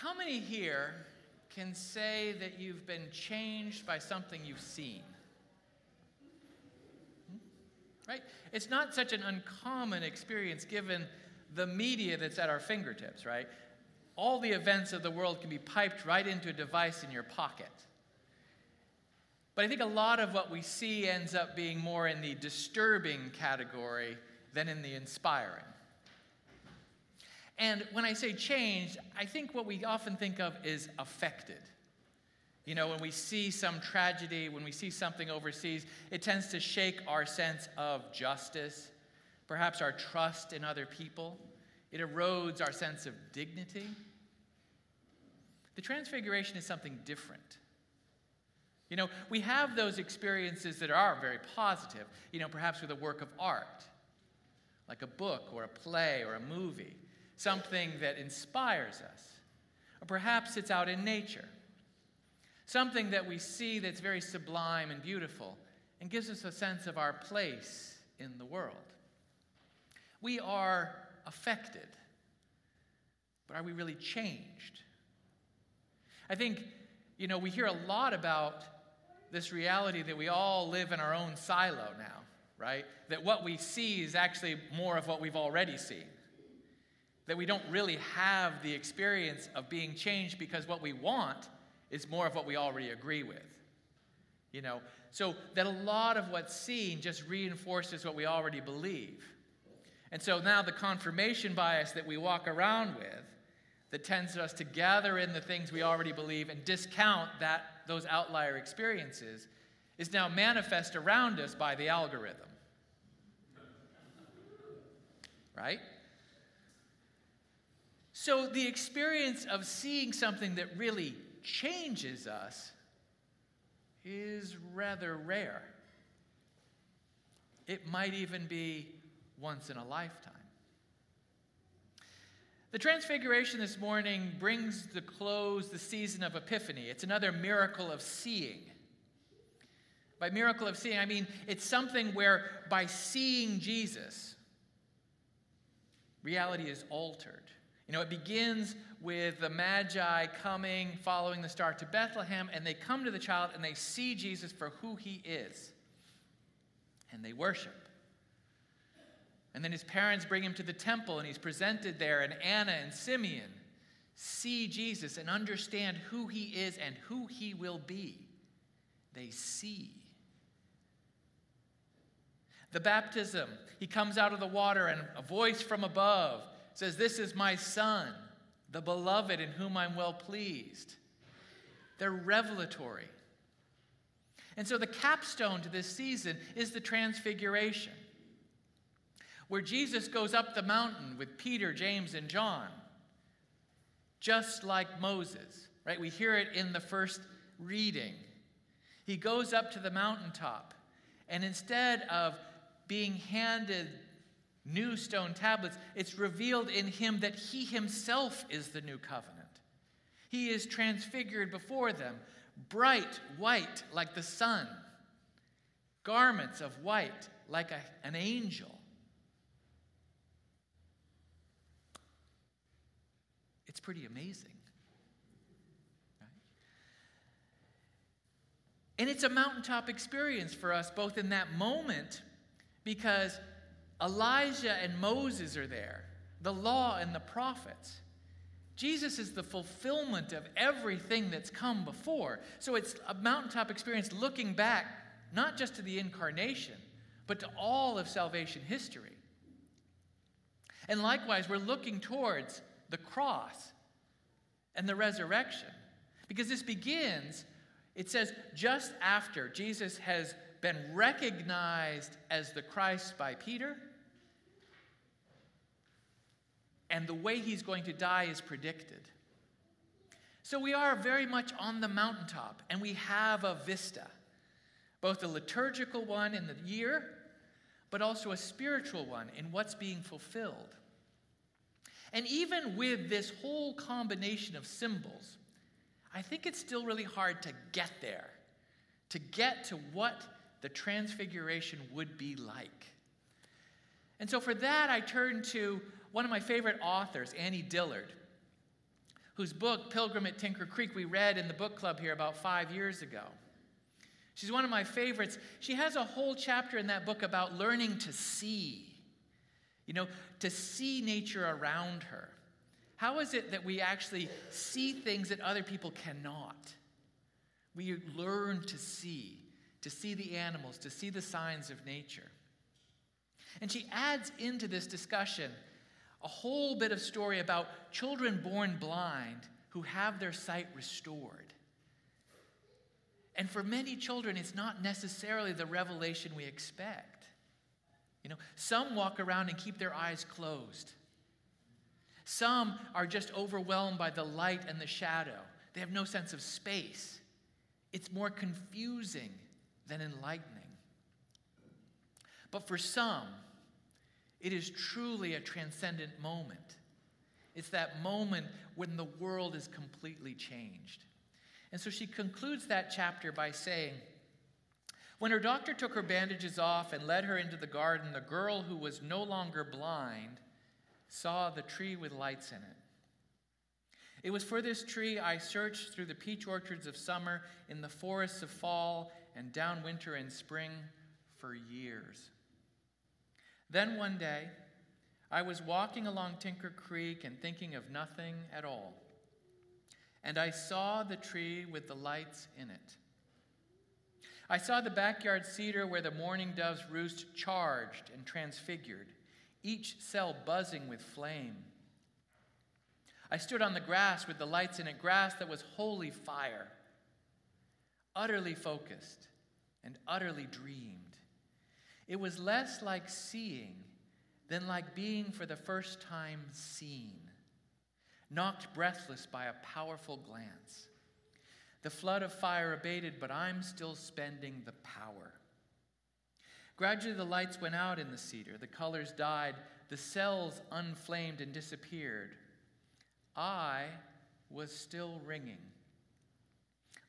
how many here can say that you've been changed by something you've seen? Hmm? Right? It's not such an uncommon experience given the media that's at our fingertips, right? All the events of the world can be piped right into a device in your pocket. But I think a lot of what we see ends up being more in the disturbing category than in the inspiring. And when I say changed, I think what we often think of is affected. You know, when we see some tragedy, when we see something overseas, it tends to shake our sense of justice, perhaps our trust in other people. It erodes our sense of dignity. The transfiguration is something different. You know, we have those experiences that are very positive, you know, perhaps with a work of art, like a book or a play or a movie something that inspires us. Or perhaps it's out in nature, something that we see that's very sublime and beautiful and gives us a sense of our place in the world. We are affected, but are we really changed? I think, you know, we hear a lot about this reality that we all live in our own silo now, right? That what we see is actually more of what we've already seen that we don't really have the experience of being changed because what we want is more of what we already agree with. You know, so that a lot of what's seen just reinforces what we already believe. And so now the confirmation bias that we walk around with that tends us to gather in the things we already believe and discount that those outlier experiences is now manifest around us by the algorithm. Right? So, the experience of seeing something that really changes us is rather rare. It might even be once in a lifetime. The Transfiguration this morning brings to close the season of Epiphany. It's another miracle of seeing. By miracle of seeing, I mean it's something where by seeing Jesus, reality is altered. You know, it begins with the Magi coming, following the star to Bethlehem, and they come to the child and they see Jesus for who he is. And they worship. And then his parents bring him to the temple and he's presented there, and Anna and Simeon see Jesus and understand who he is and who he will be. They see. The baptism, he comes out of the water and a voice from above says, This is my son, the beloved in whom I'm well pleased. They're revelatory. And so the capstone to this season is the transfiguration, where Jesus goes up the mountain with Peter, James, and John, just like Moses, right? We hear it in the first reading. He goes up to the mountaintop, and instead of being handed new stone tablets, it's revealed in him that he himself is the new covenant. He is transfigured before them, bright white like the sun, garments of white like a, an angel. It's pretty amazing. And it's a mountaintop experience for us, both in that moment, because Elijah and Moses are there, the law and the prophets. Jesus is the fulfillment of everything that's come before. So it's a mountaintop experience looking back not just to the incarnation, but to all of salvation history. And likewise, we're looking towards the cross and the resurrection. Because this begins, it says, just after Jesus has been recognized as the Christ by Peter and the way he's going to die is predicted. So we are very much on the mountaintop, and we have a vista, both a liturgical one in the year, but also a spiritual one in what's being fulfilled. And even with this whole combination of symbols, I think it's still really hard to get there, to get to what the transfiguration would be like. And so for that, I turn to one of my favorite authors, Annie Dillard, whose book, Pilgrim at Tinker Creek, we read in the book club here about five years ago. She's one of my favorites. She has a whole chapter in that book about learning to see, you know, to see nature around her. How is it that we actually see things that other people cannot? We learn to see, to see the animals, to see the signs of nature. And she adds into this discussion a whole bit of story about children born blind who have their sight restored. And for many children, it's not necessarily the revelation we expect. You know, some walk around and keep their eyes closed. Some are just overwhelmed by the light and the shadow. They have no sense of space. It's more confusing than enlightening. But for some, it is truly a transcendent moment. It's that moment when the world is completely changed. And so she concludes that chapter by saying, When her doctor took her bandages off and led her into the garden, the girl who was no longer blind saw the tree with lights in it. It was for this tree I searched through the peach orchards of summer, in the forests of fall, and down winter and spring for years. Then one day, I was walking along Tinker Creek and thinking of nothing at all. And I saw the tree with the lights in it. I saw the backyard cedar where the mourning doves roost charged and transfigured, each cell buzzing with flame. I stood on the grass with the lights in it, grass that was holy fire, utterly focused and utterly dreamed. It was less like seeing than like being for the first time seen, knocked breathless by a powerful glance. The flood of fire abated, but I'm still spending the power. Gradually, the lights went out in the cedar, the colors died, the cells unflamed and disappeared. I was still ringing.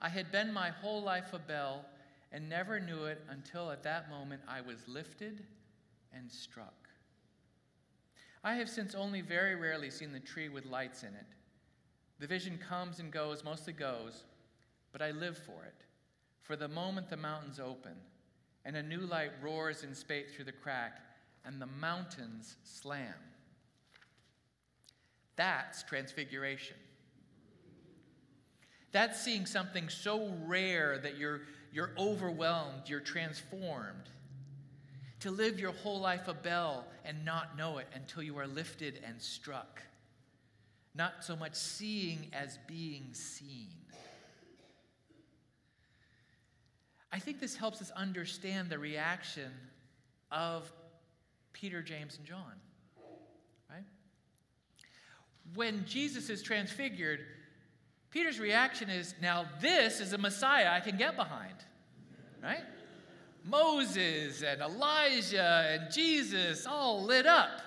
I had been my whole life a bell and never knew it until at that moment I was lifted and struck. I have since only very rarely seen the tree with lights in it. The vision comes and goes, mostly goes, but I live for it. For the moment the mountains open, and a new light roars in spate through the crack, and the mountains slam. That's transfiguration. That's seeing something so rare that you're you're overwhelmed, you're transformed. To live your whole life a bell and not know it until you are lifted and struck. Not so much seeing as being seen. I think this helps us understand the reaction of Peter, James, and John. Right? When Jesus is transfigured, Peter's reaction is now this is a Messiah I can get behind, right? Moses and Elijah and Jesus all lit up.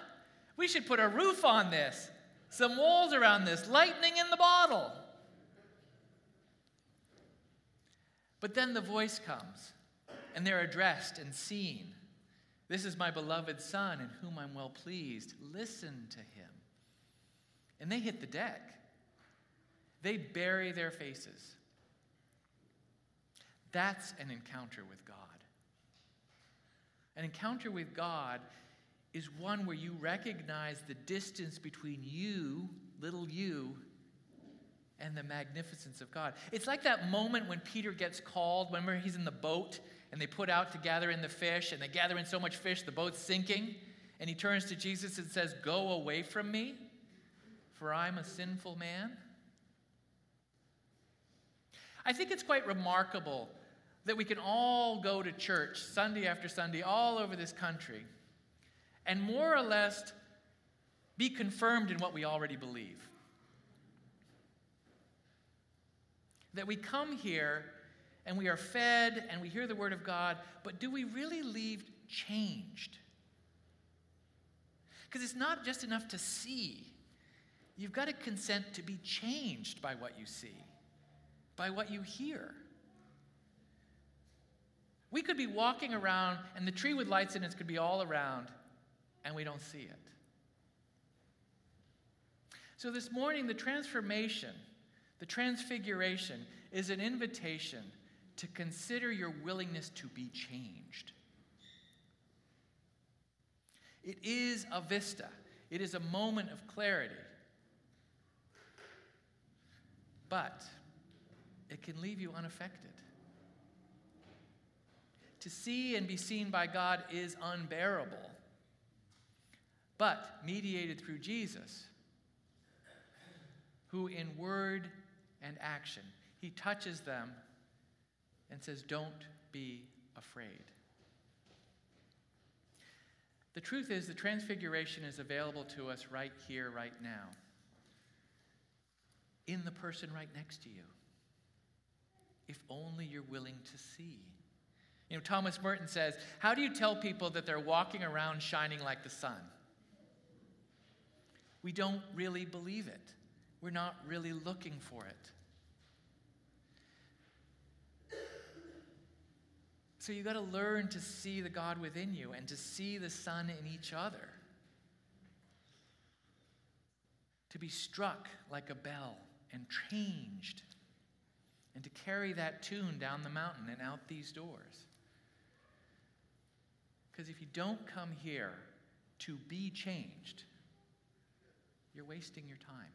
We should put a roof on this, some walls around this, lightning in the bottle. But then the voice comes, and they're addressed and seen. This is my beloved Son, in whom I'm well pleased. Listen to him. And they hit the deck. They bury their faces. That's an encounter with God. An encounter with God is one where you recognize the distance between you, little you, and the magnificence of God. It's like that moment when Peter gets called, remember he's in the boat and they put out to gather in the fish and they gather in so much fish the boat's sinking and he turns to Jesus and says, "Go away from me, for I'm a sinful man." I think it's quite remarkable that we can all go to church Sunday after Sunday all over this country and more or less be confirmed in what we already believe. That we come here and we are fed and we hear the Word of God, but do we really leave changed? Because it's not just enough to see, you've got to consent to be changed by what you see by what you hear. We could be walking around, and the tree with lights in it could be all around, and we don't see it. So this morning, the transformation, the transfiguration, is an invitation to consider your willingness to be changed. It is a vista, it is a moment of clarity. But it can leave you unaffected. To see and be seen by God is unbearable, but mediated through Jesus, who in word and action, he touches them and says, Don't be afraid. The truth is, the transfiguration is available to us right here, right now, in the person right next to you, if only you're willing to see. You know, Thomas Merton says, How do you tell people that they're walking around shining like the sun? We don't really believe it. We're not really looking for it. So you got to learn to see the God within you and to see the sun in each other. To be struck like a bell and changed. And to carry that tune down the mountain and out these doors. Because if you don't come here to be changed, you're wasting your time.